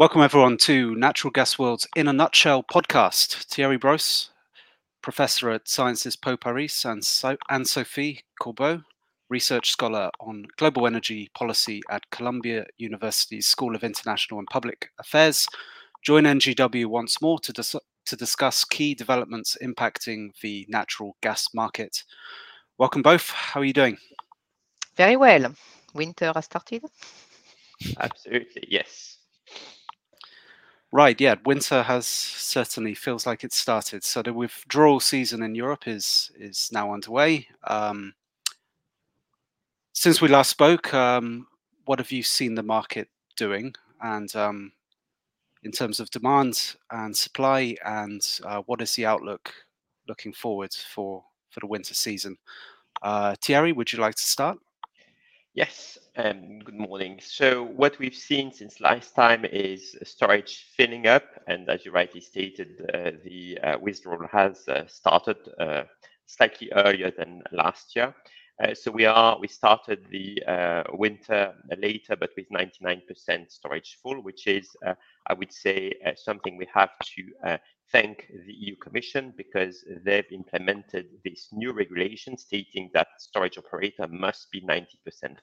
Welcome, everyone, to Natural Gas World's In a Nutshell podcast. Thierry Bros, professor at Sciences Po Paris, and, so- Anne-Sophie Corbeau, research scholar on global energy policy at Columbia University's School of International and Public Affairs, join NGW once more to, dis- to discuss key developments impacting the natural gas market. Welcome both. How are you doing? Very well. Winter has started. Absolutely, yes. Right, yeah, winter has certainly feels like it's started. So the withdrawal season in Europe is is now underway. Um, since we last spoke, um, what have you seen the market doing, and um, in terms of demand and supply, and uh, what is the outlook looking forward for for the winter season? Uh, Thierry, would you like to start? Yes, um, good morning. So what we've seen since last time is storage filling up, and as you rightly stated, uh, the uh, withdrawal has uh, started uh, slightly earlier than last year. Uh, so we are we started the uh, winter later, but with 99% storage full, which is I would say something we have to thank the EU Commission because they've implemented this new regulation stating that storage operator must be 90%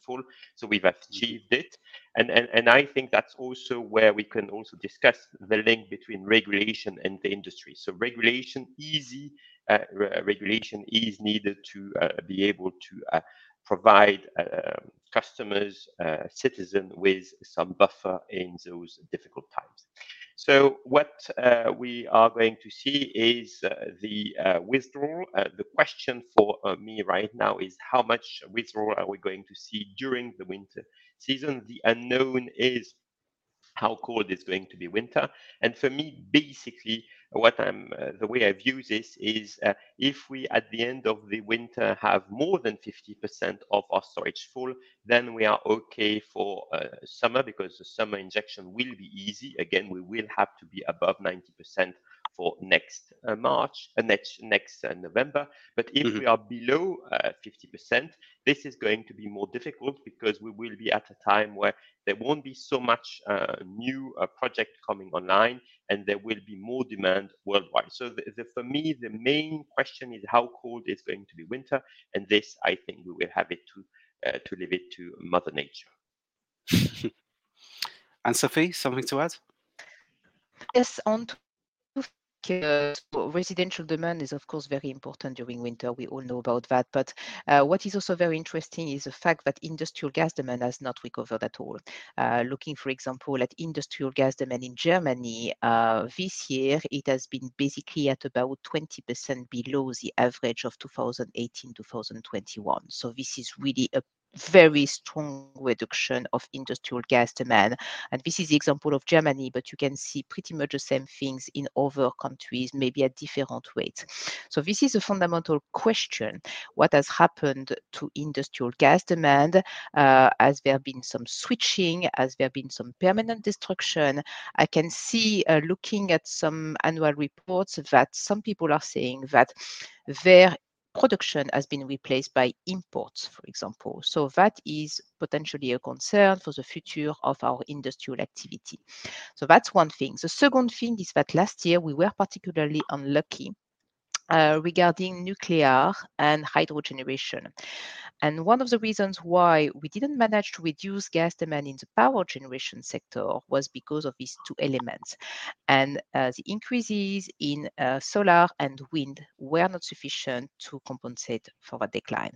full. So we've achieved it. And, and, and I think that's also where we can also discuss the link between regulation and the industry. So regulation, easy uh, re regulation is needed to uh, be able to uh, provide uh, customers, uh, citizens with some buffer in those difficult times. So what uh, we are going to see is uh, the uh, withdrawal. The question for me right now is how much withdrawal are we going to see during the winter season? The unknown is how cold is going to be winter. And for me, basically, what I'm uh, the way I view this is uh, if we at the end of the winter have more than 50% of our storage full, then we are okay for uh, summer because the summer injection will be easy. Again, we will have to be above 90% for next uh, March, uh, next next uh, November. But if mm-hmm. we are below 50%, this is going to be more difficult because we will be at a time where there won't be so much new project coming online and there will be more demand worldwide. So the, the, for me, the main question is how cold is going to be winter, and this I think we will have it to uh, to leave it to Mother Nature. Anne-Sophie, something to add? Yes, on so residential demand is, of course, very important during winter. We all know about that. But uh, what is also very interesting is the fact that industrial gas demand has not recovered at all. Uh, looking, for example, at industrial gas demand in Germany, uh, this year it has been basically at about 20% below the average of 2018 2021. So this is really a very strong reduction of industrial gas demand. And this is the example of Germany, but you can see pretty much the same things in other countries, maybe at different rates. So this is a fundamental question. What has happened to industrial gas demand? Uh, has there been some switching? Has there been some permanent destruction? I can see uh, looking at some annual reports that some people are saying that there production has been replaced by imports, for example. So that is potentially a concern for the future of our industrial activity. So that's one thing. The second thing is that last year we were particularly unlucky uh, regarding nuclear and hydro generation. And one of the reasons why we didn't manage to reduce gas demand in the power generation sector was because of these two elements. And uh, the increases in uh, solar and wind were not sufficient to compensate for a decline.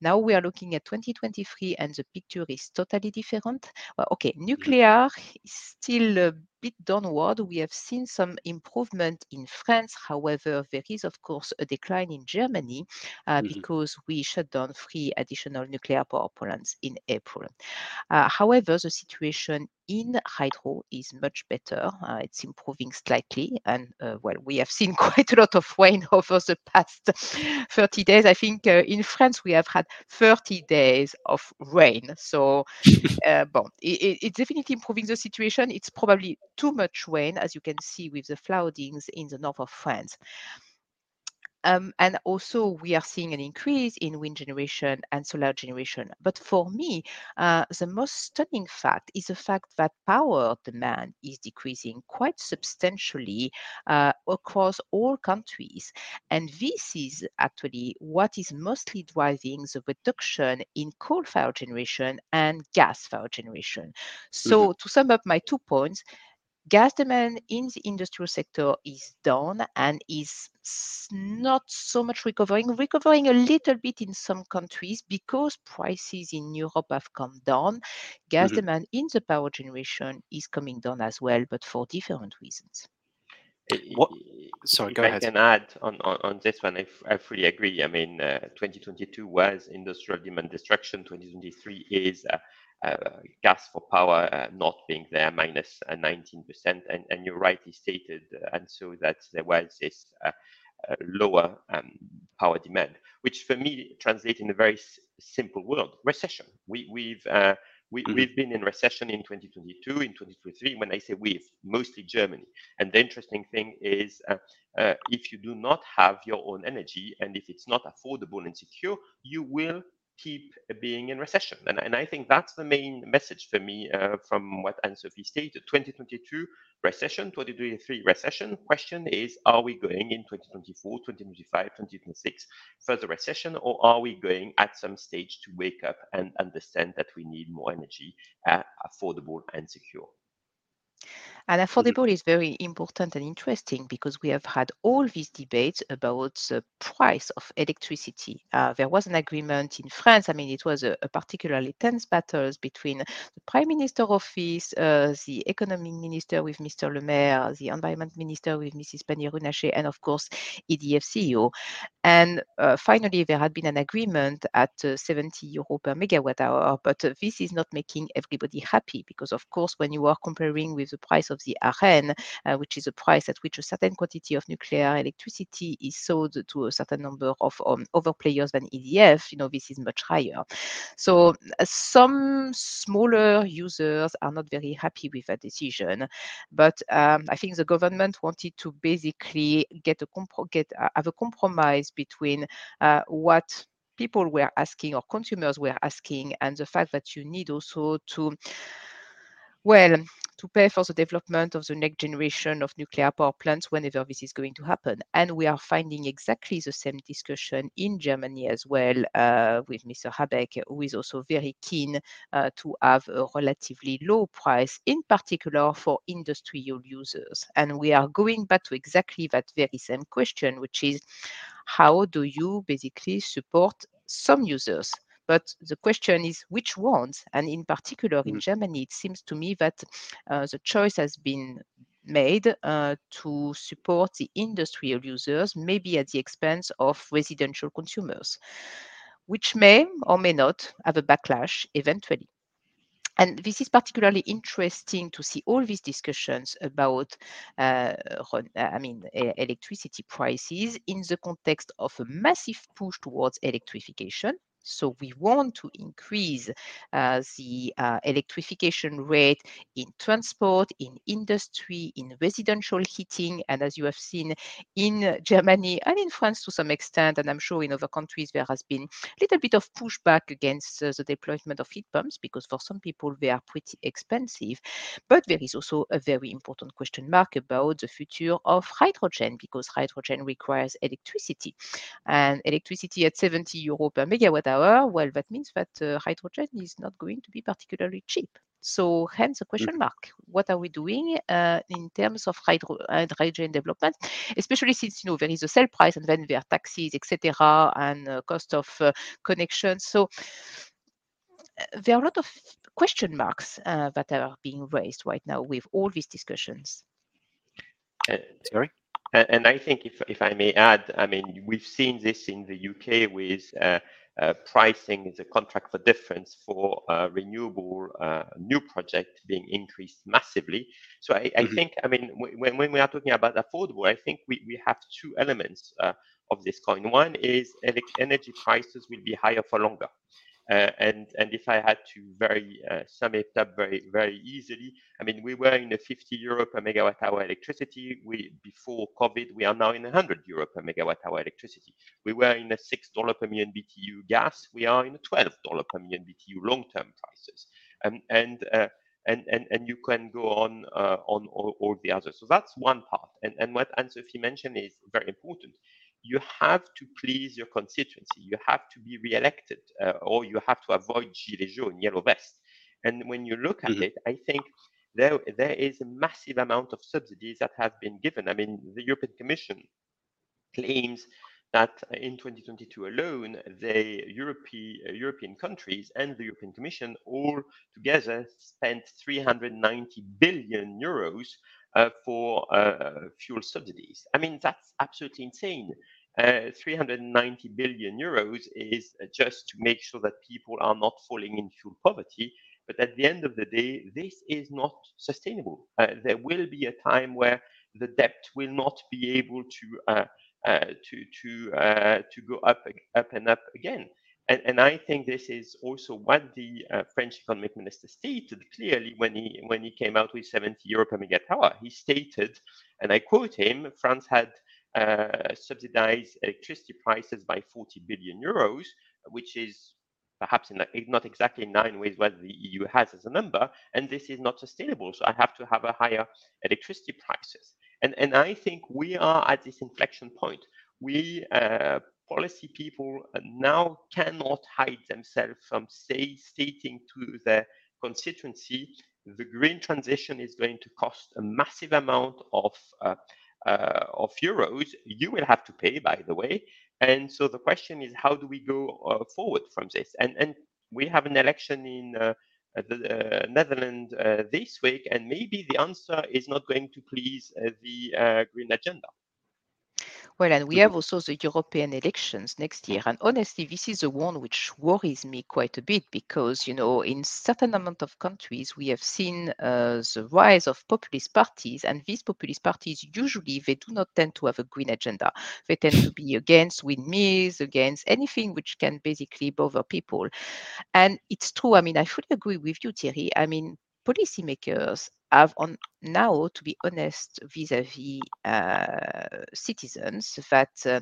Now we are looking at 2023 and the picture is totally different. Well, okay, mm-hmm. nuclear is still bit downward. We have seen some improvement in France. However, there is, of course, a decline in Germany uh, mm-hmm. because we shut down three additional nuclear power plants in April. Uh, however, the situation in hydro is much better. Uh, it's improving slightly. And uh, well, we have seen quite a lot of rain over the past 30 days. I think uh, in France, we have had 30 days of rain. So, uh, bon, it, it's definitely improving the situation. It's probably too much rain, as you can see with the floodings in the north of France. Um, and also we are seeing an increase in wind generation and solar generation. But for me, uh, the most stunning fact is the fact that power demand is decreasing quite substantially uh, across all countries. And this is actually what is mostly driving the reduction in coal-fired generation and gas-fired generation. So mm-hmm. to sum up my two points, gas demand in the industrial sector is down and is not so much recovering, recovering a little bit in some countries because prices in Europe have come down. Gas mm-hmm. demand in the power generation is coming down as well, but for different reasons. What? Sorry, if go I ahead. I can add on, on, on this one, I, I fully agree. I mean, uh, 2022 was industrial demand destruction. 2023 is uh, uh, gas for power uh, not being there, minus 19%. Uh, and, and you rightly stated, and so that there was this lower um, power demand, which for me translates in a very s- simple word, recession. We, we've we, have mm-hmm. been in recession in 2022, in 2023. When I say we've, mostly Germany. And the interesting thing is, uh, uh, if you do not have your own energy and if it's not affordable and secure, you will keep being in recession. And, and I think that's the main message for me uh, from what Anne-Sophie stated. 2022 recession, 2023 recession. Question is, are we going in 2024, 2025, 2026 further recession, or are we going at some stage to wake up and understand that we need more energy, uh, affordable and secure? And affordable is very important and interesting because we have had all these debates about the price of electricity. Uh, there was an agreement in France. I mean, it was a, a particularly tense battle between the Prime Minister office, uh, the Economic Minister with Mr. Le Maire, the Environment Minister with Mrs. Pannier-Runacher, and of course, EDF CEO. And uh, finally, there had been an agreement at uh, 70 euro per megawatt hour, but this is not making everybody happy because, of course, when you are comparing with the price of of the ARENH, uh, which is a price at which a certain quantity of nuclear electricity is sold to a certain number of um, other players than EDF, you know, this is much higher. So uh, some smaller users are not very happy with that decision, but um, I think the government wanted to basically get a get uh, have a compromise between uh, what people were asking or consumers were asking and the fact that you need also to well, to pay for the development of the next generation of nuclear power plants whenever this is going to happen. And we are finding exactly the same discussion in Germany as well uh, with Mr. Habeck, who is also very keen uh, to have a relatively low price, in particular for industrial users. And we are going back to exactly that very same question, which is how do you basically support some users but the question is which ones? And in particular, in mm. Germany, it seems to me that uh, the choice has been made uh, to support the industrial users, maybe at the expense of residential consumers, which may or may not have a backlash eventually. And this is particularly interesting to see all these discussions about, uh, I mean, electricity prices in the context of a massive push towards electrification, so we want to increase uh, the uh, electrification rate in transport, in industry, in residential heating. And as you have seen in Germany and in France to some extent, and I'm sure in other countries, there has been a little bit of pushback against uh, the deployment of heat pumps because for some people, they are pretty expensive. But there is also a very important question mark about the future of hydrogen because hydrogen requires electricity. And electricity at 70 euro per megawatt hour hour, well, that means that uh, hydrogen is not going to be particularly cheap. So hence the question mm. mark. What are we doing uh, in terms of hydro- hydrogen development, especially since you know there is a sell price and then there are taxes, etc., and uh, cost of uh, connection. So uh, there are a lot of question marks uh, that are being raised right now with all these discussions. Uh, sorry. And I think if, if I may add, I mean, we've seen this in the UK with uh, is a contract for difference for uh, renewable uh, new project being increased massively. So I, I mm-hmm. think, I mean, when, when we are talking about affordable, I think we, we have two elements uh, of this coin. One is energy prices will be higher for longer. Uh, and and if I had to very uh, sum it up very very easily, I mean we were in a 50 euro per megawatt hour electricity. We before COVID, we are now in 100 euro per megawatt hour electricity. We were in a six dollar per million BTU gas. We are in a 12 dollar per million BTU long term prices. Um, and uh, and, and, and you can go on uh, on all, all, the others. So that's one part. And, and what Anne-Sophie mentioned is very important you have to please your constituency. You have to be re-elected, uh, or you have to avoid gilets jaunes, yellow vest. And when you look at mm-hmm. it, I think there there is a massive amount of subsidies that have been given. I mean, the European Commission claims that in 2022 alone, the European, uh, European countries and the European Commission all together spent 390 billion euros uh, for uh, fuel subsidies. I mean, that's absolutely insane. Uh, 390 billion euros is just to make sure that people are not falling in fuel poverty. But at the end of the day, this is not sustainable. Uh, there will be a time where the debt will not be able to uh, uh to to uh, to go up up and up again. And, and I think this is also what the uh, French economic minister stated clearly when he when he came out with 70 euro per megawatt hour. He stated, and I quote him: France had uh, subsidize electricity prices by 40 billion euros, which is perhaps in, not exactly in line with what the EU has as a number, and this is not sustainable. So I have to have a higher electricity prices. And, and I think we are at this inflection point. We uh, policy people now cannot hide themselves from say, stating to their constituency the green transition is going to cost a massive amount of uh, of euros, you will have to pay, by the way. And so the question is, how do we go uh, forward from this? And and we have an election in uh, the uh, Netherlands uh, this week, and maybe the answer is not going to please uh, the green agenda. Well, and we have mm-hmm. also the European elections next year. And honestly, this is the one which worries me quite a bit because, you know, in certain amount of countries, we have seen uh, the rise of populist parties. And these populist parties, usually, they do not tend to have a green agenda. They tend to be against windmills, against anything which can basically bother people. And it's true. I mean, I fully agree with you, Thierry. I mean, policymakers have on now, to be honest, vis-à-vis uh, citizens, that uh,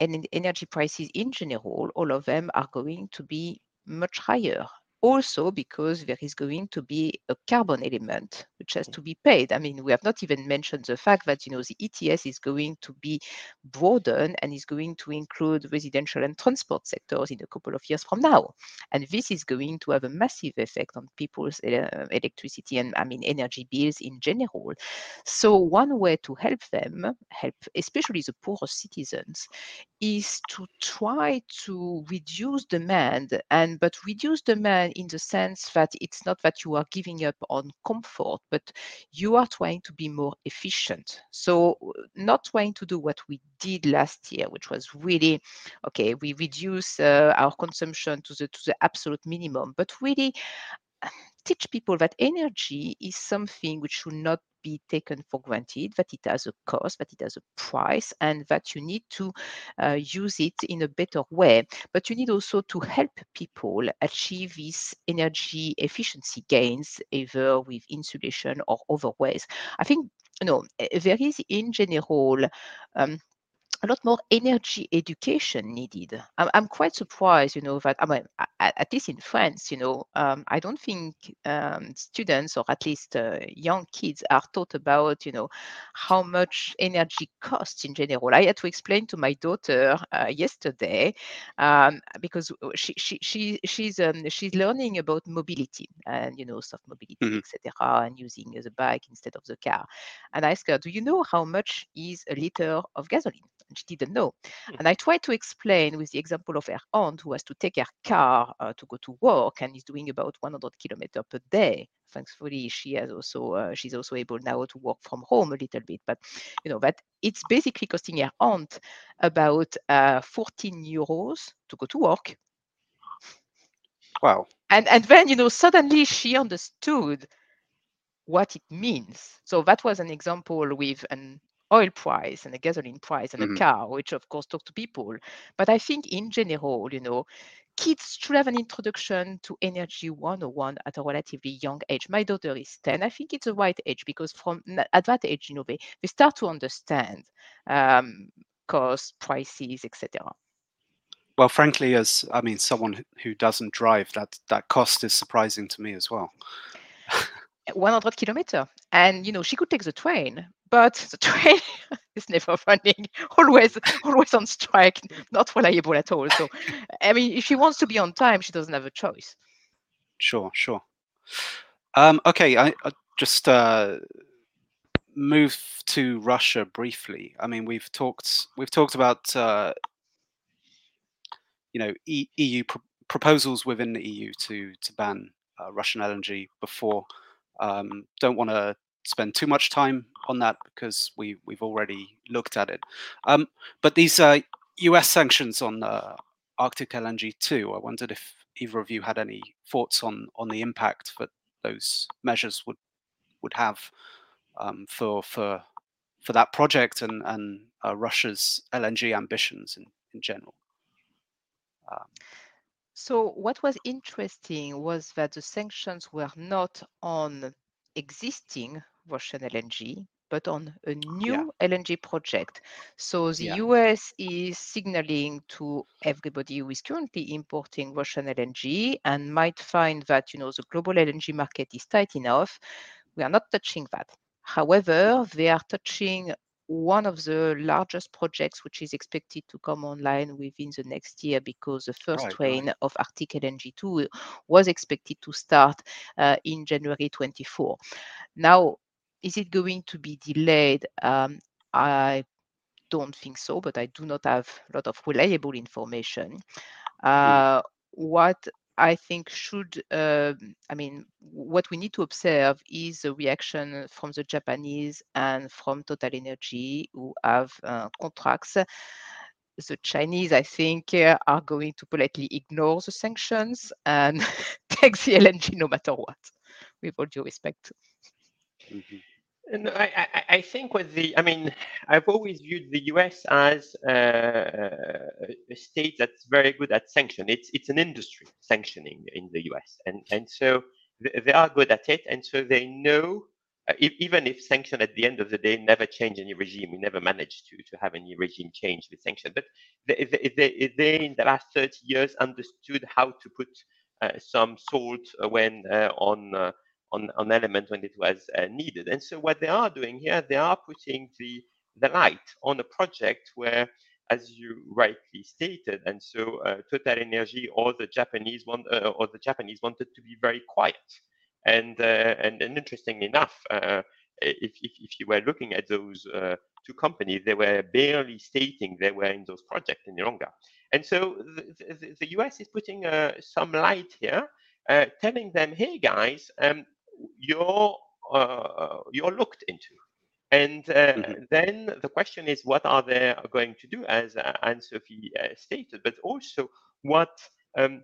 energy prices in general, all of them are going to be much higher also because there is going to be a carbon element which has to be paid. I mean, we have not even mentioned the fact that you know the ETS is going to be broadened and is going to include residential and transport sectors in a couple of years from now, and this is going to have a massive effect on people's uh, electricity and I mean energy bills in general. So one way to help them, help especially the poorer citizens, is to try to reduce demand and but reduce demand in the sense that it's not that you are giving up on comfort, but you are trying to be more efficient. So, not trying to do what we did last year, which was really okay, we reduce uh, our consumption to the to the absolute minimum, but really teach people that energy is something which should not be taken for granted, that it has a cost, that it has a price, and that you need to uh, use it in a better way. But you need also to help people achieve these energy efficiency gains, either with insulation or other ways. I think you know there is in general um, a lot more energy education needed. I'm, I'm quite surprised, you know, that I mean, at, at least in France, you know, um, I don't think um, students or at least uh, young kids are taught about, you know, how much energy costs in general. I had to explain to my daughter uh, yesterday um, because she, she, she she's um, she's learning about mobility and you know soft mobility, mm-hmm. etc., and using the bike instead of the car. And I asked her, "Do you know how much is a liter of gasoline?" And she didn't know. Mm. And I tried to explain with the example of her aunt who has to take her car uh, to go to work and is doing about 100 kilometers per day. Thankfully, she has also uh, she's also able now to work from home a little bit. But you know that it's basically costing her aunt about uh, 14 euros to go to work. Wow. And and then you know suddenly she understood what it means. So that was an example with an oil price and a gasoline price and mm-hmm. a car, which of course talk to people. But I think in general, you know, kids should have an introduction to energy 101 at a relatively young age. My daughter is 10. I think it's the right age because from at that age, you know, they, they start to understand um, cost, prices, etc. Well, frankly, as I mean, someone who doesn't drive, that that cost is surprising to me as well. 100 kilometer, and you know she could take the train, but the train is never running, always always on strike, not reliable at all. So, I mean, if she wants to be on time, she doesn't have a choice. Sure, sure. Um, okay, I, I just uh, move to Russia briefly. I mean, we've talked we've talked about uh, you know e EU pr proposals within the EU to to ban uh, Russian LNG before. Um, don't want to spend too much time on that because we we've already looked at it. Um, but these uh, U.S. sanctions on uh, Arctic LNG 2. I wondered if either of you had any thoughts on on the impact that those measures would would have um, for for for that project and and uh, Russia's LNG ambitions in in general. Um, so what was interesting was that the sanctions were not on existing Russian LNG, but on a new yeah. LNG project. So the yeah. US is signaling to everybody who is currently importing Russian LNG and might find that you know the global LNG market is tight enough. We are not touching that. However, they are touching one of the largest projects which is expected to come online within the next year because the first right, train right. of Arctic LNG2 was expected to start uh, in January 24. Now, is it going to be delayed? Um, I don't think so, but I do not have a lot of reliable information. Hmm. Uh, mm. What I think should, uh, I mean, what we need to observe is the reaction from the Japanese and from Total Energy who have uh, contracts. The Chinese, I think, uh, are going to politely ignore the sanctions and take the LNG no matter what, with all due respect. Mm-hmm. No, I, I, think with the, I mean, I've always viewed the US as uh, a state that's very good at sanction. It's it's an industry sanctioning in the US, and and so they are good at it, and so they know. Uh, even if sanction at the end of the day never change any regime, we never managed to, to have any regime change with sanction. But they, they, they, they in the last 30 years understood how to put uh, some salt when uh, on uh, on, on element when it was uh, needed. And so what they are doing here, they are putting the, the light on a project where, as you rightly stated, and so uh, Total Energy or the Japanese want, uh, or the Japanese wanted to be very quiet. And, uh, and, and interesting enough, uh, if, if, if, you were looking at those uh, two companies, they were barely stating they were in those projects any longer. And so the, the, the US is putting some light here, telling them, hey guys, um, you're uh, you're looked into. And uh, mm-hmm. then the question is, what are they going to do, as uh, Anne Sophie uh, stated, but also what um,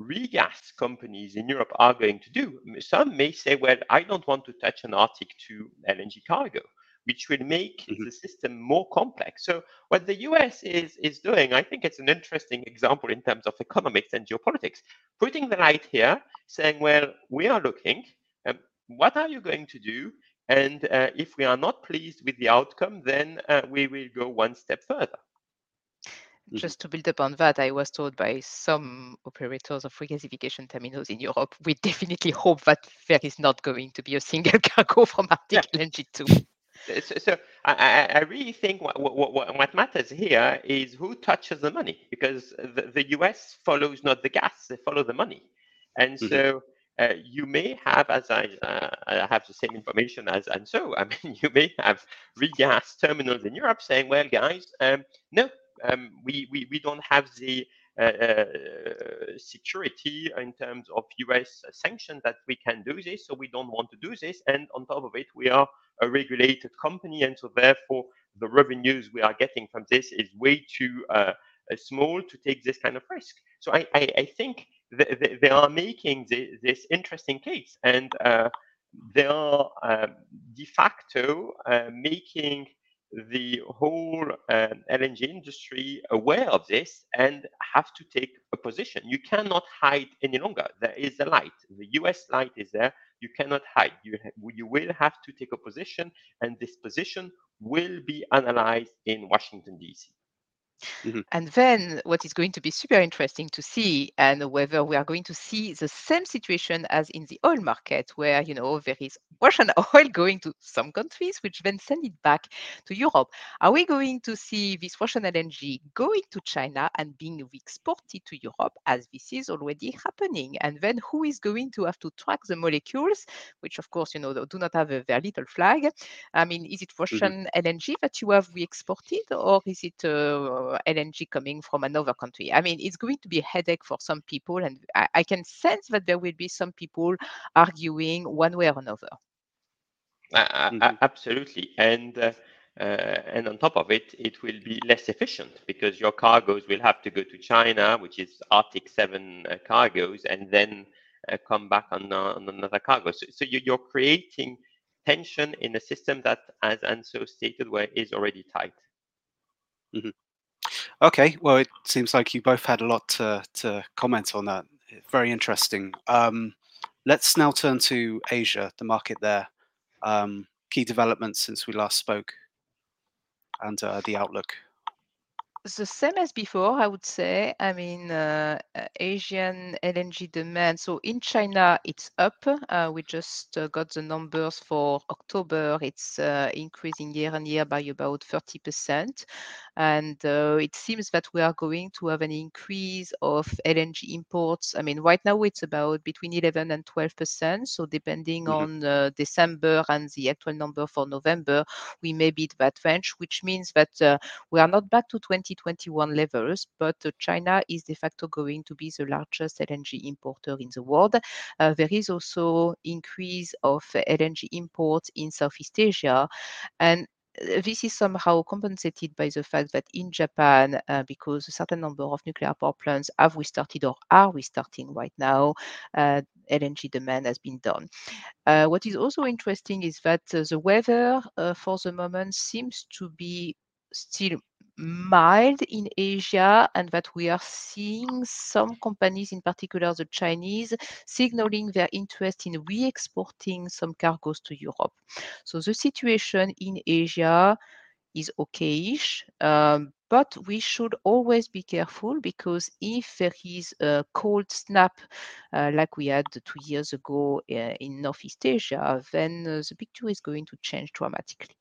regas companies in Europe are going to do. Some may say, well, I don't want to touch an Arctic 2 LNG cargo, which will make mm-hmm. the system more complex. So what the US is, is doing, I think it's an interesting example in terms of economics and geopolitics, putting the light here, saying, well, we are looking, what are you going to do? And uh, if we are not pleased with the outcome, then uh, we will go one step further. Mm-hmm. Just to build upon that, I was told by some operators of regasification terminals in Europe, we definitely hope that there is not going to be a single cargo from Arctic yeah. LNG 2. So, so I, I, really think what, what, what, matters here is who touches the money, because the, the US follows not the gas, they follow the money. And mm-hmm. so uh, you may have, as I, uh, I, have the same information as, and so, I mean, you may have regas terminals in Europe saying, well, guys, um, no, um, we, we, we don't have the uh, uh security in terms of US sanctions that we can do this, so we don't want to do this. And on top of it, we are a regulated company, and so therefore, the revenues we are getting from this is way too uh, small to take this kind of risk. So I, I, I think they, they are making the, this interesting case and uh, they are uh, de facto uh, making the whole um, LNG industry aware of this and have to take a position. You cannot hide any longer. There is a light. The US light is there. You cannot hide. You, you will have to take a position, and this position will be analyzed in Washington, D.C. Mm-hmm. And then what is going to be super interesting to see and whether we are going to see the same situation as in the oil market where you know there is Russian oil going to some countries which then send it back to Europe. Are we going to see this Russian LNG going to China and being exported to Europe as this is already happening? And then who is going to have to track the molecules, which of course you know do not have a very little flag? I mean, is it mm-hmm. Russian mm-hmm. LNG that you have re-exported or is it uh, LNG coming from another country. I mean, it's going to be a headache for some people, and I, I can sense that there will be some people arguing one way or another. Uh, mm-hmm. Absolutely, and. Uh, uh, and on top of it, it will be less efficient because your cargoes will have to go to China, which is Arctic 7 uh, cargoes, and then uh, come back on, uh, on another cargo. So, so you, are creating tension in a system that, as Anso stated, where is already tight. Mm-hmm. Okay, well, it seems like you both had a lot to, to comment on that. Very interesting. Um, let's now turn to Asia, the market there. Um, key developments since we last spoke and uh, the outlook the same as before, I would say. I mean, uh, uh Asian LNG demand. So in China, it's up. Uh, we just uh, got the numbers for October. It's uh, increasing year on year by about 30%. And uh, it seems that we are going to have an increase of LNG imports. I mean, right now it's about between 11 and 12%. So depending mm-hmm. on December and the actual number for November, we may beat that range, which means that we are not back to 20 2021 levels, but uh, China is de facto going to be the largest LNG importer in the world. Uh, there is also increase of LNG imports in Southeast Asia, and uh, this is somehow compensated by the fact that in Japan, uh, because a certain number of nuclear power plants have restarted or are restarting right now, uh, LNG demand has been done. Uh, what is also interesting is that the weather for the moment seems to be still mild in Asia and that we are seeing some companies, in particular the Chinese, signaling their interest in re-exporting some cargoes to Europe. So the situation in Asia is okayish, um, but we should always be careful because if there is a cold snap uh, like we had two years ago uh, in Northeast Asia, then uh, the picture is going to change dramatically.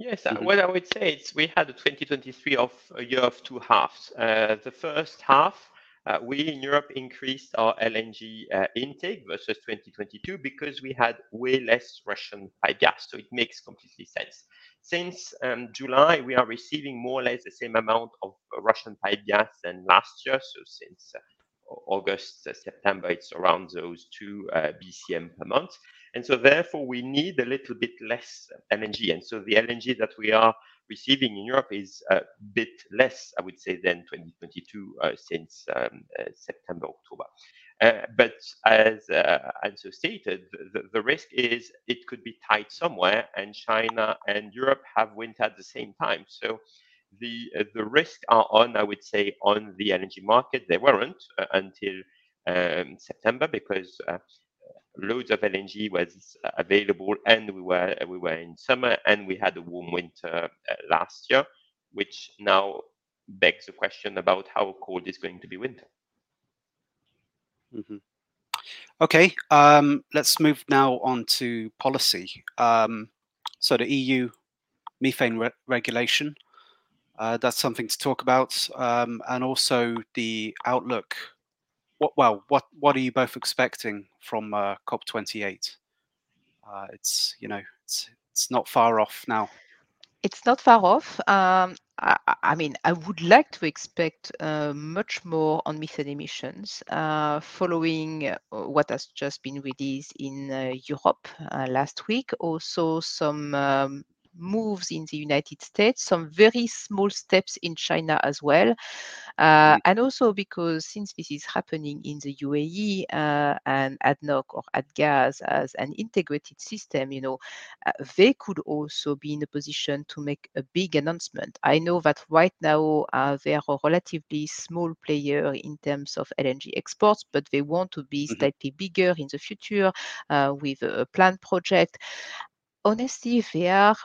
Yes, uh, mm-hmm. what I would say is we had a 2023 of a year of two halves. Uh, the first half, uh, we in Europe increased our LNG uh, intake versus 2022 because we had way less Russian pipe gas. So it makes completely sense. Since um, July, we are receiving more or less the same amount of Russian pipe gas than last year. So since uh, August, uh, September, it's around those two BCM per month. And so therefore we need a little bit less LNG. And so the LNG that we are receiving in Europe is a bit less, I would say, than 2022 uh, since um, uh, September, October. Uh, but as uh, Anso stated, the, the, risk is it could be tight somewhere, and China and Europe have winter at the same time. So the uh, the risks are on, I would say, on the energy market. They weren't uh, until um, September because uh, loads of LNG was available, and we were we were in summer, and we had a warm winter uh, last year, which now begs the question about how cold is going to be winter. Mm-hmm. Okay, um, let's move now on to policy. Um, so the EU methane re- regulation, uh, that's something to talk about, um, and also the outlook what well what what are you both expecting from uh, COP28? Uh, it's you know it's it's not far off now. It's not far off. Um, I, mean, I would like to expect uh, much more on methane emissions uh, following uh, what has just been released in uh, Europe uh, last week. Also, some um, moves in the United States, some very small steps in China as well. Uh, Mm. And also because since this is happening in the UAE uh, and ADNOC or ADGAS as an integrated system, you know, uh, they could also be in a position to make a big announcement. I know that right now uh, they are a relatively small player in terms of LNG exports, but they want to be Mhm. slightly bigger in the future uh, with a, a planned project. Honestly, they are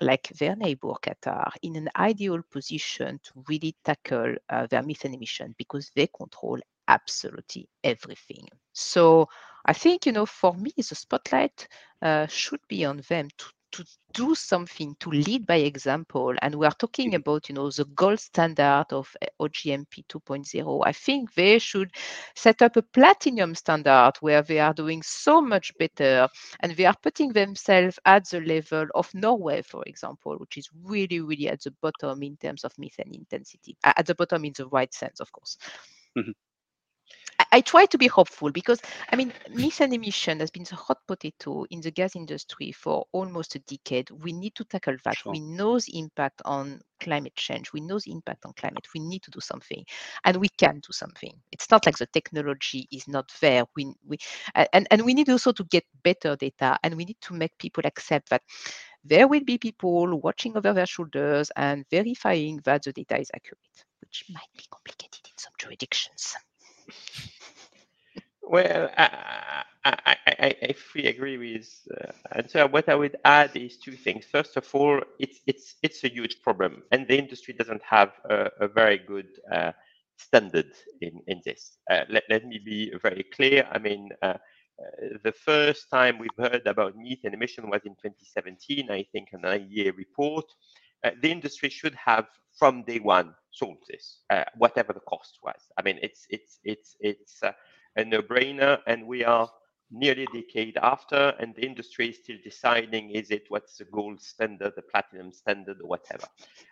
like their neighbor Qatar in an ideal position to really tackle uh, their methane emission because they control absolutely everything. So I think you know for me the spotlight uh, should be on them to to do something to lead by example and we are talking Mhm. about you know the gold standard of uh, OGMP 2.0 I think they should set up a platinum standard where they are doing so much better and they are putting themselves at the level of Norway, for example, which is really, really at the bottom in terms of methane intensity. At the bottom in the right sense, of course. Mhm. I, I try to be hopeful because I mean methane emission has been the hot potato in the gas industry for almost a decade. We need to tackle that. Sure. We know the impact on climate change. We know the impact on climate. We need to do something, and we can do something. It's not like the technology is not there. We we and and we need also to get better data, and we need to make people accept that there will be people watching over their shoulders and verifying that the data is accurate, which might be complicated in some jurisdictions. Well, I, I, I, I, fully agree with uh, and so what I would add is two things. First of all, it's it's it's a huge problem, and the industry doesn't have a, a very good uh, standard in in this. Uh, let let me be very clear. I mean. Uh, uh, the first time we've heard about methane emission was in 2017, I think, an IEA report. Uh, the industry should have, from day one, solved this, uh, whatever the cost was. I mean, it's it's it's it's uh, a no-brainer, and we are nearly a decade after, and the industry is still deciding: is it what's the gold standard, the platinum standard, or whatever?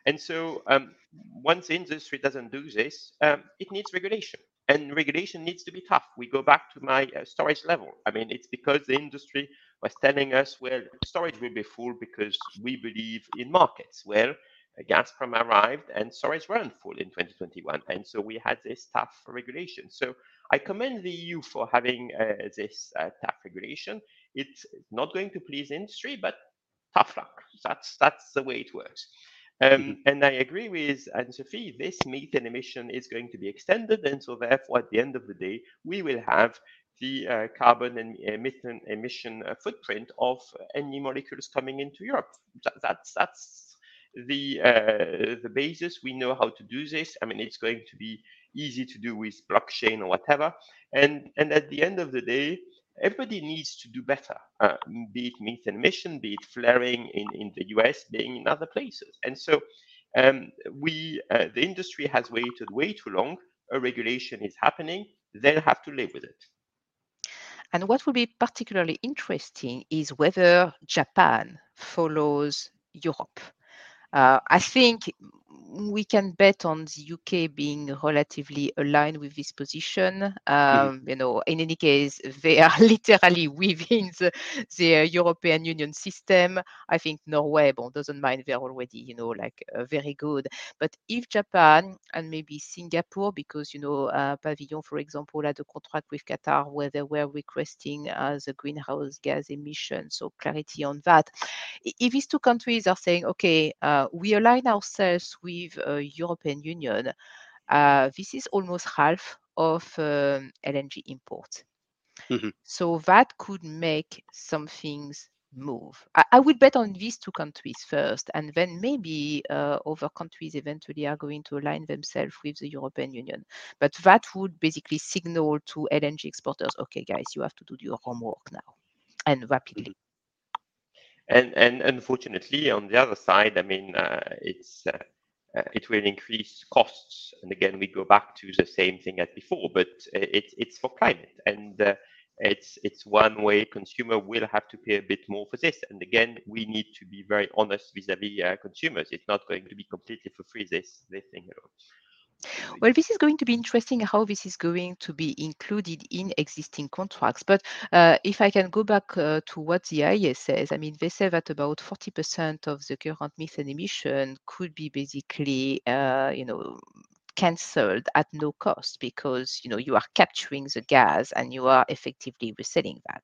And so, um, once the industry doesn't do this, um, it needs regulation and regulation needs to be tough. We go back to my uh, storage level. I mean, it's because the industry was telling us, well, storage will be full because we believe in markets. Well, uh, Gazprom arrived and storage weren't full in 2021. And so we had this tough regulation. So I commend the EU for having uh, this uh, tough regulation. It's not going to please industry, but tough luck. That's, that's the way it works. Um, Mhm. And I agree with Anne Sophie, this methane emission is going to be extended. And so, therefore, at the end of the day, we will have the uh, carbon and uh, methane emission uh, footprint of any molecules coming into Europe. That, that's that's the uh, the basis. We know how to do this. I mean, it's going to be easy to do with blockchain or whatever. And and at the end of the day, everybody needs to do better, uh, be it methane emission, be it flaring in, in the US, being in other places. And so um, we, uh, the industry has waited way too long. A regulation is happening. They'll have to live with it. And what will be particularly interesting is whether Japan follows Europe. Uh, I think we can bet on the UK being relatively aligned with this position. Um, You know, in any case, they are literally within the, the European Union system. I think Norway bon, doesn't mind; they're already, you know, like uh, very good. But if Japan and maybe Singapore, because you know, uh, Pavilion, for example, had a contract with Qatar where they were requesting uh, the greenhouse gas emissions, so clarity on that. If these two countries are saying, okay, uh, we align ourselves with uh, European Union, uh, this is almost half of um, LNG imports. Mhm. So that could make some things move. I, I would bet on these two countries first, and then maybe uh, other countries eventually are going to align themselves with the European Union. But that would basically signal to LNG exporters, okay, guys, you have to do your homework now and rapidly. And and unfortunately, on the other side, I mean, uh, it's uh, it will increase costs. And again, we go back to the same thing as before, but uh, it's it's for climate, and uh, it's it's one way consumer will have to pay a bit more for this. And again, we need to be very honest vis-a-vis uh, consumers. It's not going to be completely for free. This this thing. Know. Well, this is going to be interesting how this is going to be included in existing contracts. But uh, if I can go back uh, to what the IEA says, I mean, they say that about 40% of the current methane emission could be basically, uh, you know, cancelled at no cost because you know you are capturing the gas and you are effectively reselling that.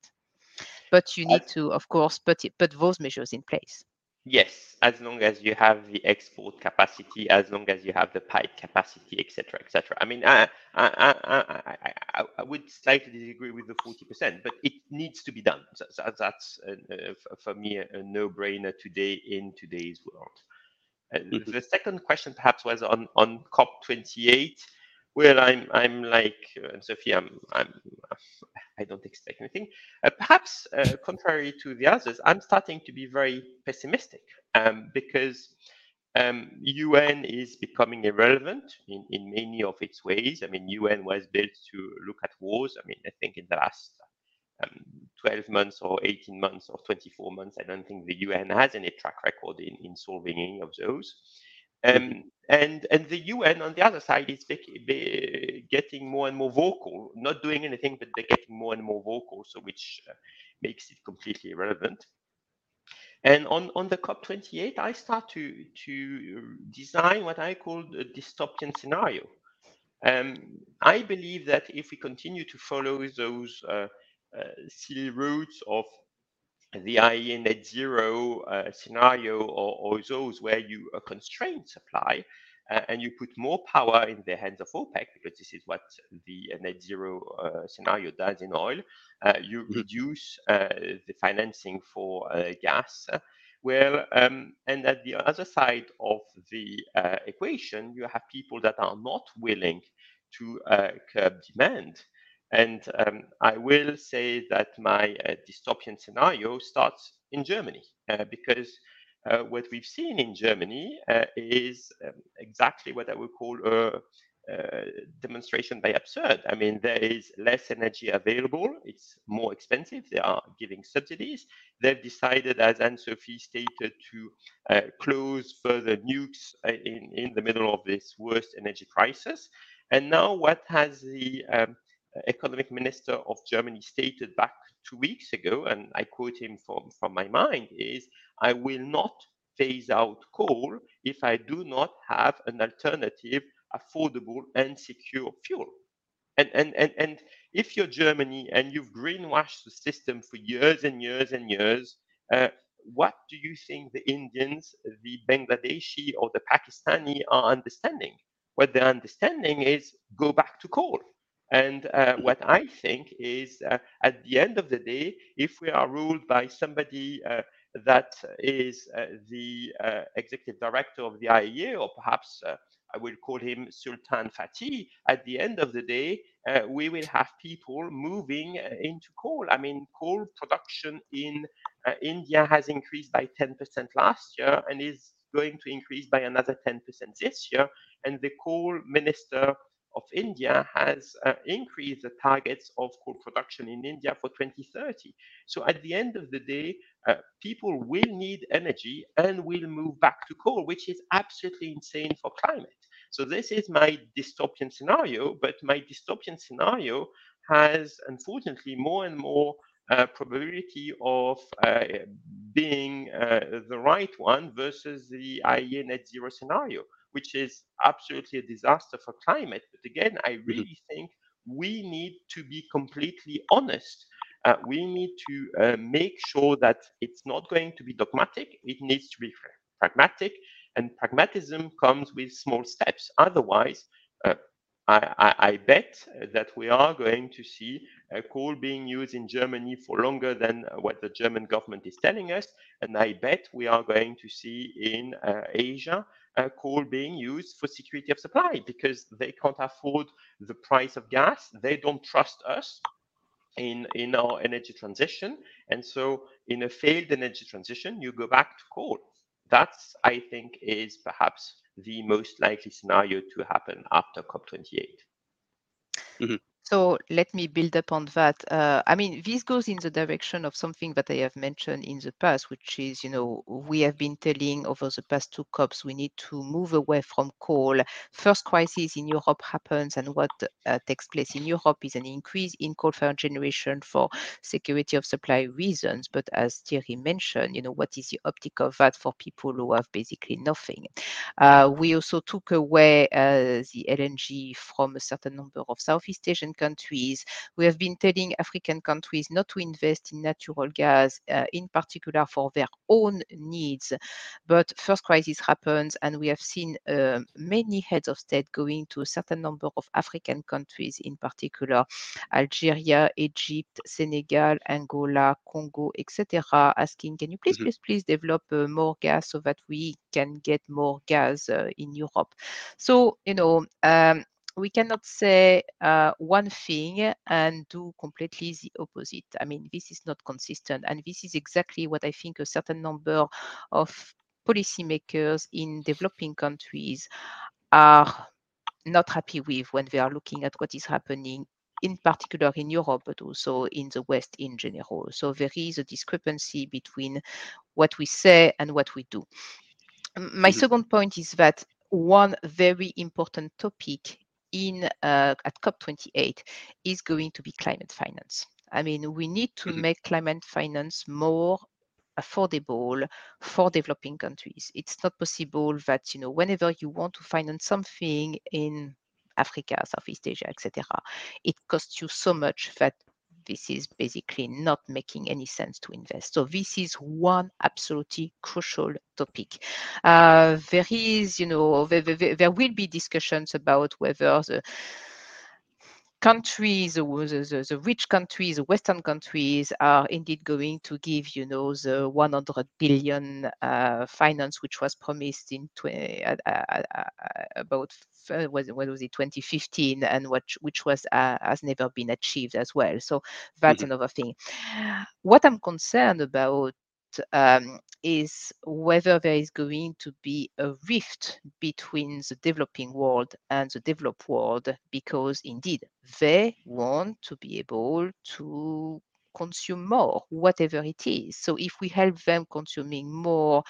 But you need to, of course, put it, put those measures in place. Yes, as long as you have the export capacity, as long as you have the pipe capacity, etc., etc. I mean, I, I, I, I, I would slightly disagree with the 40%, but it needs to be done. That's uh, for me a, no-brainer today in today's world. Mm-hmm. The second question perhaps was on on COP28. Well, I'm I'm like uh, Sophie. I'm I'm I don't expect anything. Uh, perhaps uh, contrary to the others, I'm starting to be very pessimistic um, because um, UN is becoming irrelevant in, in many of its ways. I mean, UN was built to look at wars. I mean, I think in the last um, 12 months or 18 months or 24 months, I don't think the UN has any track record in, in solving any of those. Um, and and the UN on the other side is getting more and more vocal, not doing anything, but they're getting more and more vocal, so which uh, makes it completely irrelevant. And on, on the COP28, I start to, to design what I call a dystopian scenario. Um, I believe that if we continue to follow those uh, uh, silly routes of the IEA net zero uh, scenario or, or, those where you uh, constrain supply uh, and you put more power in the hands of OPEC, because this is what the net zero uh, scenario does in oil, uh, you mm-hmm. reduce uh, the financing for gas. Well, um, and at the other side of the equation, you have people that are not willing to curb demand. And um, I will say that my uh, dystopian scenario starts in Germany uh, because uh, what we've seen in Germany uh, is um, exactly what I would call a, a, demonstration by absurd. I mean, there is less energy available, it's more expensive, they are giving subsidies. They've decided, as Anne-Sophie stated, to uh, close further nukes uh, in, in the middle of this worst energy crisis. And now, what has the um, economic minister of Germany stated back two weeks ago, and I quote him from, from my mind, is I will not phase out coal if I do not have an alternative, affordable, and secure fuel. And, and, and, and if you're Germany and you've greenwashed the system for years and years and years, uh, what do you think the Indians, the Bangladeshi, or the Pakistani are understanding? What they're understanding is go back to coal. And uh, what I think is, uh, at the end of the day, if we are ruled by somebody uh, that is uh, the uh, executive director of the IEA, or perhaps uh, I will call him Sultan Fatih, at the end of the day, we will have people moving into coal. I mean, coal production in India has increased by 10% last year and is going to increase by another 10% this year. And the coal minister of India has uh, increased the targets of coal production in India for 2030. So at the end of the day, uh, people will need energy and will move back to coal, which is absolutely insane for climate. So this is my dystopian scenario, but my dystopian scenario has unfortunately more and more uh, probability of uh, being uh, the right one versus the IEA net zero scenario which is absolutely a disaster for climate. But again, I mm-hmm. really think we need to be completely honest. Uh, we need to uh, make sure that it's not going to be dogmatic, it needs to be pragmatic, and pragmatism comes with small steps. Otherwise, uh, I, I, I, bet that we are going to see uh, coal being used in Germany for longer than what the German government is telling us. And I bet we are going to see in uh, Asia uh, coal being used for security of supply because they can't afford the price of gas. They don't trust us in, in our energy transition. And so in a failed energy transition, you go back to coal. That's, I think, is perhaps the most likely scenario to happen after COP28. Mm-hmm. So let me build up on that. Uh, I mean, this goes in the direction of something that I have mentioned in the past, which is, you know, we have been telling over the past two COPs, we need to move away from coal. First crisis in Europe happens, and what uh, takes place in Europe is an increase in coal-fired generation for security of supply reasons. But as Thierry mentioned, you know, what is the optic of that for people who have basically nothing? Uh, we also took away uh, the LNG from a certain number of Southeast Asian countries. We have been telling African countries not to invest in natural gas, uh, in particular for their own needs. But first crisis happens, and we have seen uh, many heads of state going to a certain number of African countries, in particular Algeria, Egypt, Senegal, Angola, Congo, etc., asking, can you please, Mhm. please, please develop uh, more gas so that we can get more gas uh, in Europe? So, you know, um, we cannot say uh, one thing and do completely the opposite. I mean, this is not consistent. And this is exactly what I think a certain number of policymakers in developing countries are not happy with when they are looking at what is happening in particular in Europe, but also in the West in general. So there is a discrepancy between what we say and what we do. My Mhm. second point is that one very important topic in uh, at COP28 is going to be climate finance. I mean, we need to Mhm. make climate finance more affordable for developing countries. It's not possible that you know whenever you want to finance something in Africa, Southeast Asia, etc., it costs you so much that this is basically not making any sense to invest. So this is one absolutely crucial topic. Uh, there is, you know, there, there, there will be discussions about whether the countries, the, the, the rich countries, the Western countries are indeed going to give, you know, the 100 billion uh, finance which was promised in tw- uh, uh, uh, about uh, what, was it 2015 and what which was uh, has never been achieved as well. So that's Mhm. another thing. What I'm concerned about um, is whether there is going to be a rift between the developing world and the developed world, because indeed they want to be able to consume more, whatever it is. So if we help them consuming more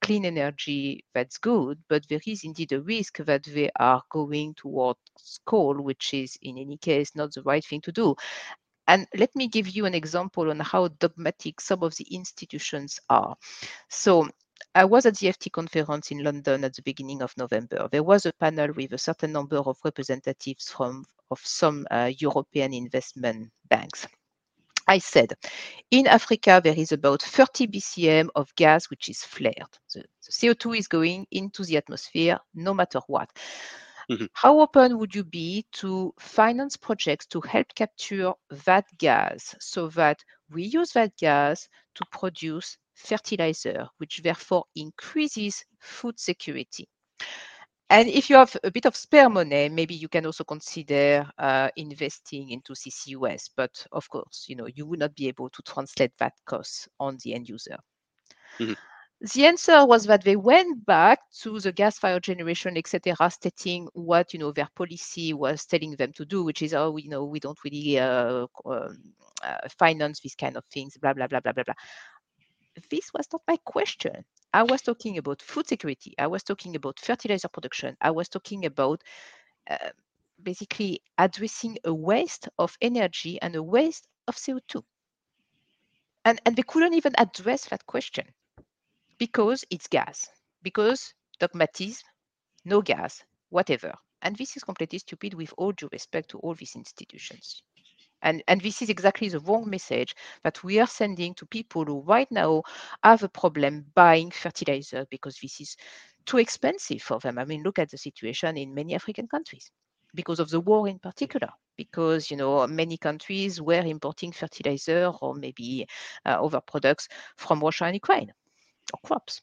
clean energy, that's good, but there is indeed a risk that they are going towards coal, which is in any case not the right thing to do. And let me give you an example on how dogmatic some of the institutions are. So I was at the FT conference in London at the beginning of November. There was a panel with a certain number of representatives from of some uh, European investment banks. I said, in Africa, there is about 30 BCM of gas which is flared. The, the CO2 is going into the atmosphere no matter what. Mhm. How open would you be to finance projects to help capture that gas so that we use that gas to produce fertilizer, which therefore increases food security? And if you have a bit of spare money, maybe you can also consider uh, investing into CCUS. But of course, you know you would not be able to translate that cost on the end user. Mhm. The answer was that they went back to the gas-fired generation, etc., stating what you know their policy was telling them to do, which is, oh, you know, we don't really uh, um, uh, finance these kind of things, blah blah blah blah blah blah. This was not my question. I was talking about food security. I was talking about fertilizer production. I was talking about uh, basically addressing a waste of energy and a waste of CO2. And, and they couldn't even address that question because it's gas, because dogmatism, no gas, whatever. And this is completely stupid with all due respect to all these institutions. And, and this is exactly the wrong message that we are sending to people who right now have a problem buying fertilizer because this is too expensive for them. I mean, look at the situation in many African countries because of the war in particular, because you know many countries were importing fertilizer or maybe uh, other products from Russia and Ukraine or crops.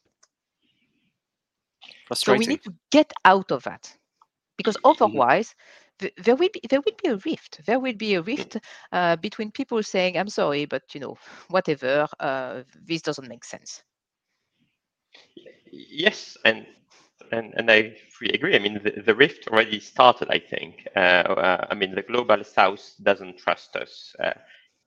So we need to get out of that because Mm-hmm. otherwise th- there will be there will be a rift there will be a rift uh, between people saying i'm sorry but you know whatever uh, this doesn't make sense Yes, and and, and I fully agree. I mean, the, the rift already started, I think. Uh, uh, I mean, the global south doesn't trust us uh,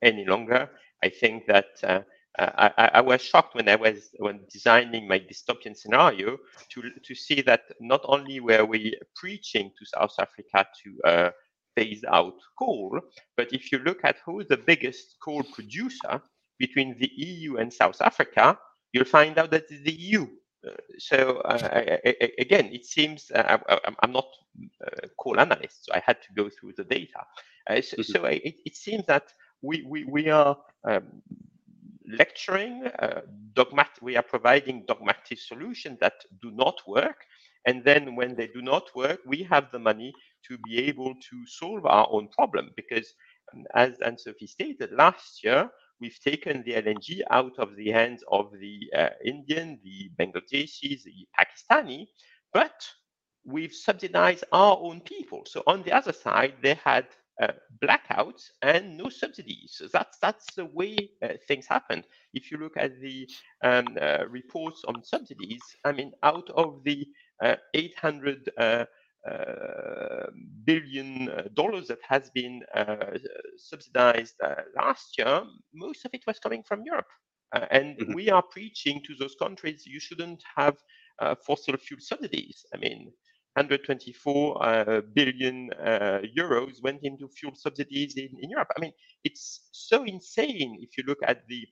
any longer. I think that uh, uh, I, I, was shocked when I was when designing my dystopian scenario to, to see that not only were we preaching to South Africa to uh, phase out coal, but if you look at who's the biggest coal producer between the EU and South Africa, you'll find out that it's the EU. Uh, so uh, I, again, it seems uh, I, am not a coal analyst, so I had to go through the data. so, mm-hmm. so it, it, seems that we we, we are um, lecturing uh, dogmatic. We are providing dogmatic solutions that do not work, and then when they do not work, we have the money to be able to solve our own problem because, um, as Anne-Sophie stated, last year we've taken the LNG out of the hands of the uh, Indian, the Bangladeshis, the Pakistani, but we've subsidized our own people. So on the other side, they had uh, blackouts and no subsidies. So that's that's the way uh, things happen. If you look at the um, uh, reports on subsidies, I mean, out of the uh, 800 uh, uh, billion dollars that has been uh, subsidized last year, most of it was coming from Europe. and mm-hmm. we are preaching to those countries you shouldn't have fossil fuel subsidies. I mean, 124 uh, billion uh, euros went into fuel subsidies in, in Europe. I mean, it's so insane if you look at the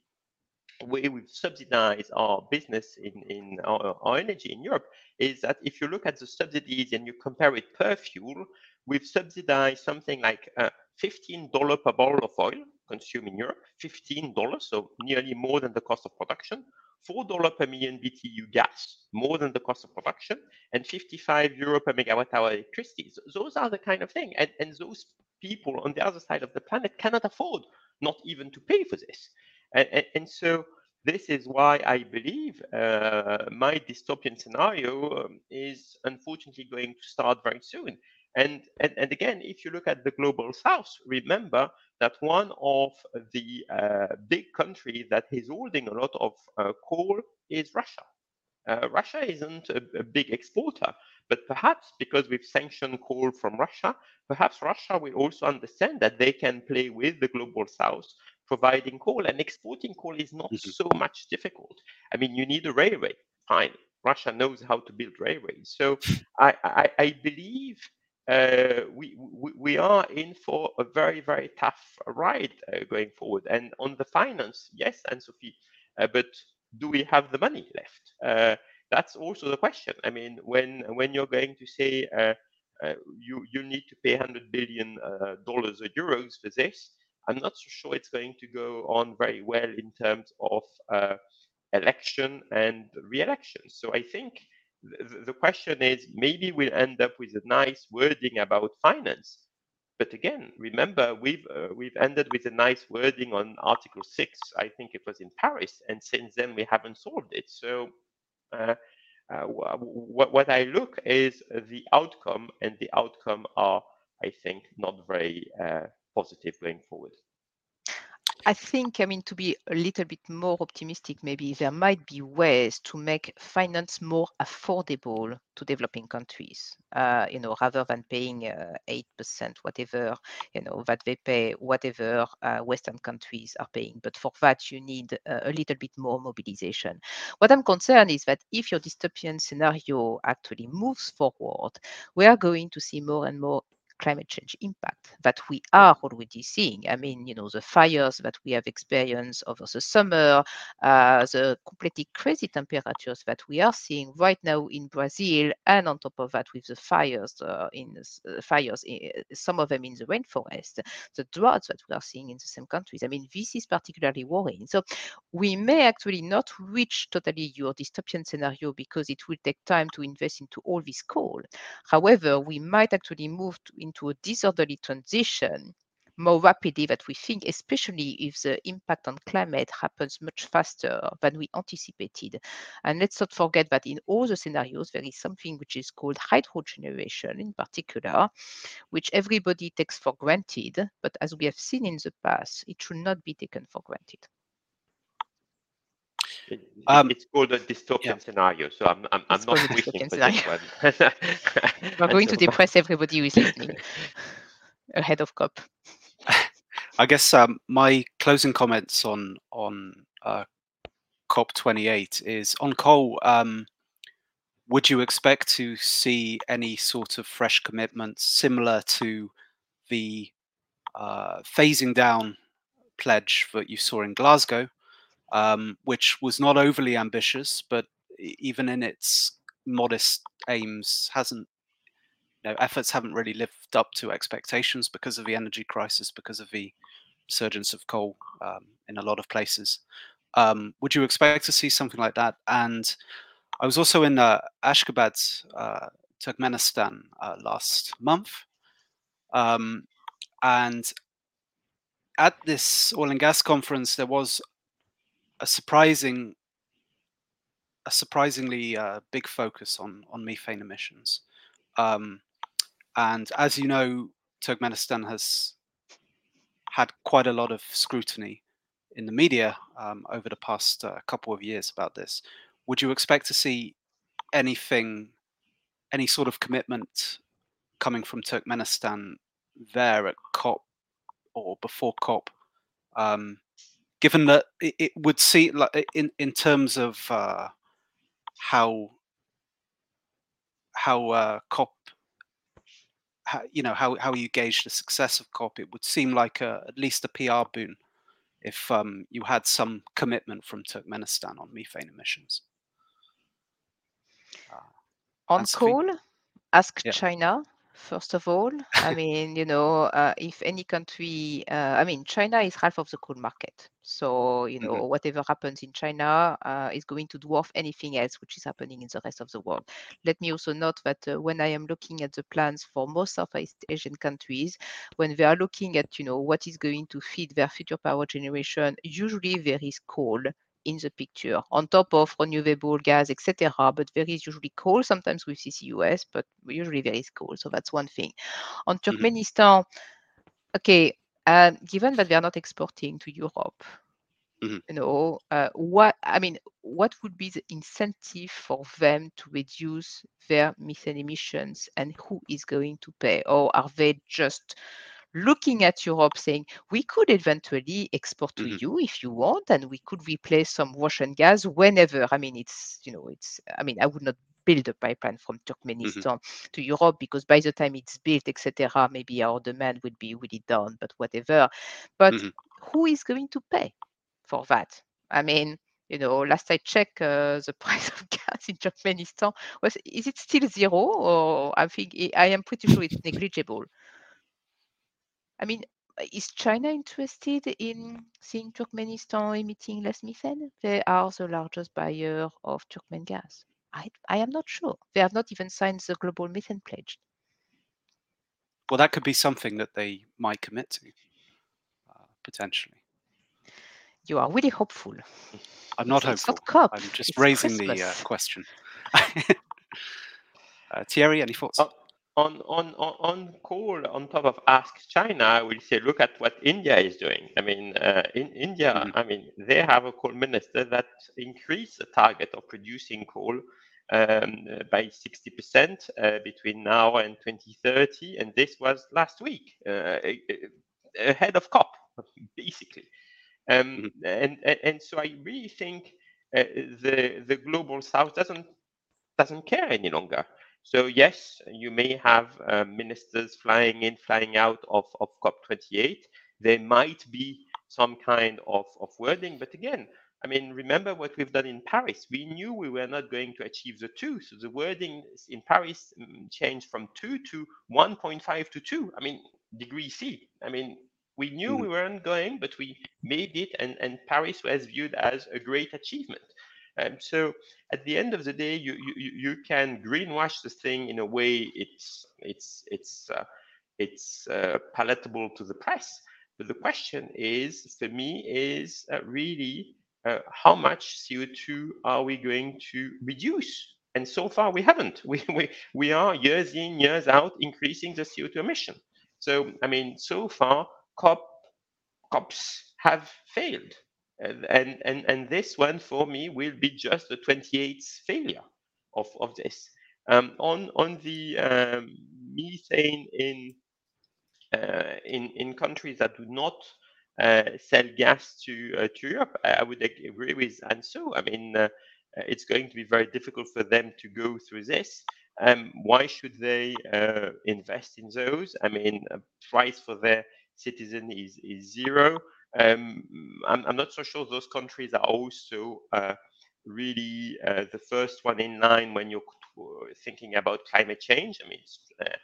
way we've subsidized our business in, in our, our, energy in Europe is that if you look at the subsidies and you compare it per fuel, we've subsidized something like uh, $15 per barrel of oil consumed in Europe, $15, so nearly more than the cost of production, $4 per million BTU gas, more than the cost of production, and 55 euro per megawatt hour electricity. So those are the kind of thing. And, and those people on the other side of the planet cannot afford not even to pay for this. And, and, and so this is why I believe uh, my dystopian scenario um, is unfortunately going to start very soon. And, and, and again, if you look at the global south, remember that one of the uh, big countries that is holding a lot of uh, coal is Russia. Uh, Russia isn't a, a, big exporter, but perhaps because we've sanctioned coal from Russia, perhaps Russia will also understand that they can play with the global south providing coal and exporting coal is not mm-hmm. so much difficult. I mean, you need a railway. Fine. Russia knows how to build railways. So I, I, I believe uh, we, we, are in for a very, very tough ride uh, going forward. And on the finance, yes, Anne-Sophie, uh, but do we have the money left? Uh, that's also the question. I mean, when when you're going to say uh, you you need to pay 100 billion dollars or euros for this, I'm not so sure it's going to go on very well in terms of election and re-election. So I think th- the question is maybe we'll end up with a nice wording about finance. But again, remember we've uh, we've ended with a nice wording on Article Six. I think it was in Paris, and since then we haven't solved it. So. Uh, uh, what, what I look is the outcome, and the outcome are, I think, not very uh, positive going forward? I think, I mean, to be a little bit more optimistic, maybe there might be ways to make finance more affordable to developing countries, uh, you know, rather than paying uh, 8%, whatever, you know, that they pay, whatever uh, Western countries are paying. But for that, you need uh, a little bit more mobilization. What I'm concerned is that if your dystopian scenario actually moves forward, we are going to see more and more climate change impact that we are already seeing. I mean, you know, the fires that we have experienced over the summer, uh, the completely crazy temperatures that we are seeing right now in Brazil, and on top of that, with the fires uh, in uh, fires, in, uh, some of them in the rainforest, the droughts that we are seeing in the same countries. I mean, this is particularly worrying. So we may actually not reach totally your dystopian scenario because it will take time to invest into all this coal. However, we might actually move to, in into a disorderly transition more rapidly than we think, especially if the impact on climate happens much faster than we anticipated. And let's not forget that in all the scenarios, there is something which is called hydro generation in particular, which everybody takes for granted. But as we have seen in the past, it should not be taken for granted. It, um, it's called a dystopian yeah. scenario, so I'm I'm, I'm not wishing for this one. We're going to depress everybody who is listening ahead of COP. I guess um, my closing comments on on uh, COP28 is on coal. Um, would you expect to see any sort of fresh commitments similar to the uh, phasing down pledge that you saw in Glasgow, um, which was not overly ambitious, but even in its modest aims, hasn't you know, efforts haven't really lived up to expectations because of the energy crisis, because of the resurgence of coal um, in a lot of places. Um, would you expect to see something like that? And I was also in uh, Ashgabat, uh, Turkmenistan uh, last month. Um, and at this oil and gas conference, there was a surprising, a surprisingly uh, big focus on on methane emissions. Um, and as you know, Turkmenistan has had quite a lot of scrutiny in the media um, over the past uh, couple of years about this would you expect to see anything, any sort of commitment coming from Turkmenistan there at COP or before COP? Um, given that it, would see like in in terms of uh, how how uh, COP how, you know how how you gauge the success of COP, it would seem like a, at least a PR boon if um, you had some commitment from Turkmenistan on methane emissions. On coal, ask Yeah. China, first of all. I mean, you know, uh, if any country, uh, I mean, China is half of the coal market. So, you know, Mhm. whatever happens in China uh, is going to dwarf anything else which is happening in the rest of the world. Let me also note that uh, when I am looking at the plans for most Southeast Asian countries, when they are looking at, you know, what is going to feed their future power generation, usually there is coal in the picture on top of renewable gas, etc. But there is usually coal, sometimes with CCUS, but usually there is coal. So that's one thing. On mm-hmm. Turkmenistan, mm-hmm. okay, uh, given that they are not exporting to Europe, mm-hmm. you know, uh, what I mean, what would be the incentive for them to reduce their methane emissions, and who is going to pay, or are they just looking at Europe saying, we could eventually export to mm-hmm. you if you want, and we could replace some Russian gas whenever. I mean, it's, you know, it's, I mean, I would not build a pipeline from. Turkmenistan mm-hmm. to Europe because by the time it's built, etc., maybe our demand would be really down, but whatever. But mm-hmm. who is going to pay for that? I mean, you know, last I checked, uh, the price of gas in Turkmenistan was is it still zero, or I think I am pretty sure it's negligible. I mean, is China interested in seeing Turkmenistan emitting less methane? They are the largest buyer of Turkmen gas. I, I am not sure. They have not even signed the global methane pledge. Well, that could be something that they might commit to, uh, potentially. You are really hopeful. I'm not it's, hopeful. It's not COP. I'm just it's raising Christmas. the uh, question. uh, Thierry, any thoughts? Oh, on on on coal on top of ask china i will say look at what india is doing i mean uh, in india mm-hmm. i mean they have a coal minister that increased the target of producing coal um, by 60% uh, between now and 2030 and this was last week uh, ahead of cop basically um, mm-hmm. and, and and so i really think uh, the the global south doesn't doesn't care any longer so yes, you may have uh, ministers flying in, flying out of, of COP28. There might be some kind of, of wording, but again, I mean, remember what we've done in Paris. We knew we were not going to achieve the two. So the wording in Paris mm, changed from two to 1.5 to two. I mean, degree C. I mean, we knew mm-hmm. we weren't going, but we made it, and, and Paris was viewed as a great achievement. Um, so at the end of the day, you you, you can greenwash the thing in a way it's it's it's uh, it's uh, palatable to the press. But the question is, for me, is uh, really uh, how much CO2 are we going to reduce? And so far, we haven't. We, we, we are years in, years out, increasing the CO2 emission. So, I mean, so far, COP, COPs have failed. And, and, and this one for me will be just the 28th failure of, of this. Um, on, on the um, methane in, uh, in, in countries that do not uh, sell gas to, uh, to Europe, I would agree with Anso. I mean, uh, it's going to be very difficult for them to go through this. Um, why should they uh, invest in those? I mean, price for their citizen is, is zero. Um, I'm, I'm, not so sure those countries are also uh, really uh, the first one in line when you're thinking about climate change. I mean, it's, uh,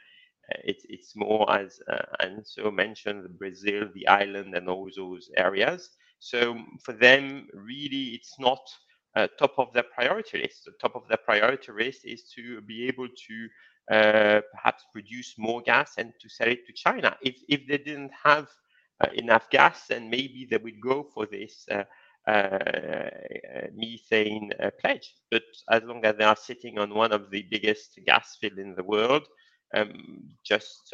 it's, it's more as uh, Anso mentioned, Brazil, the island, and all those areas. So for them, really, it's not uh, top of their priority list. The top of their priority list is to be able to uh, perhaps produce more gas and to sell it to China. If if they didn't have uh, enough gas, and maybe they would go for this uh, uh, methane pledge. But as long as they are sitting on one of the biggest gas fields in the world, um, just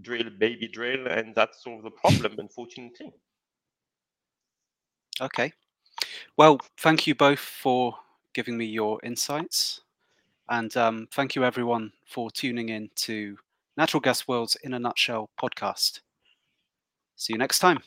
drill, baby drill, and that solves the problem, unfortunately. Okay. Well, thank you both for giving me your insights. And um, thank you, everyone, for tuning in to Natural Gas World's in a Nutshell podcast. See you next time.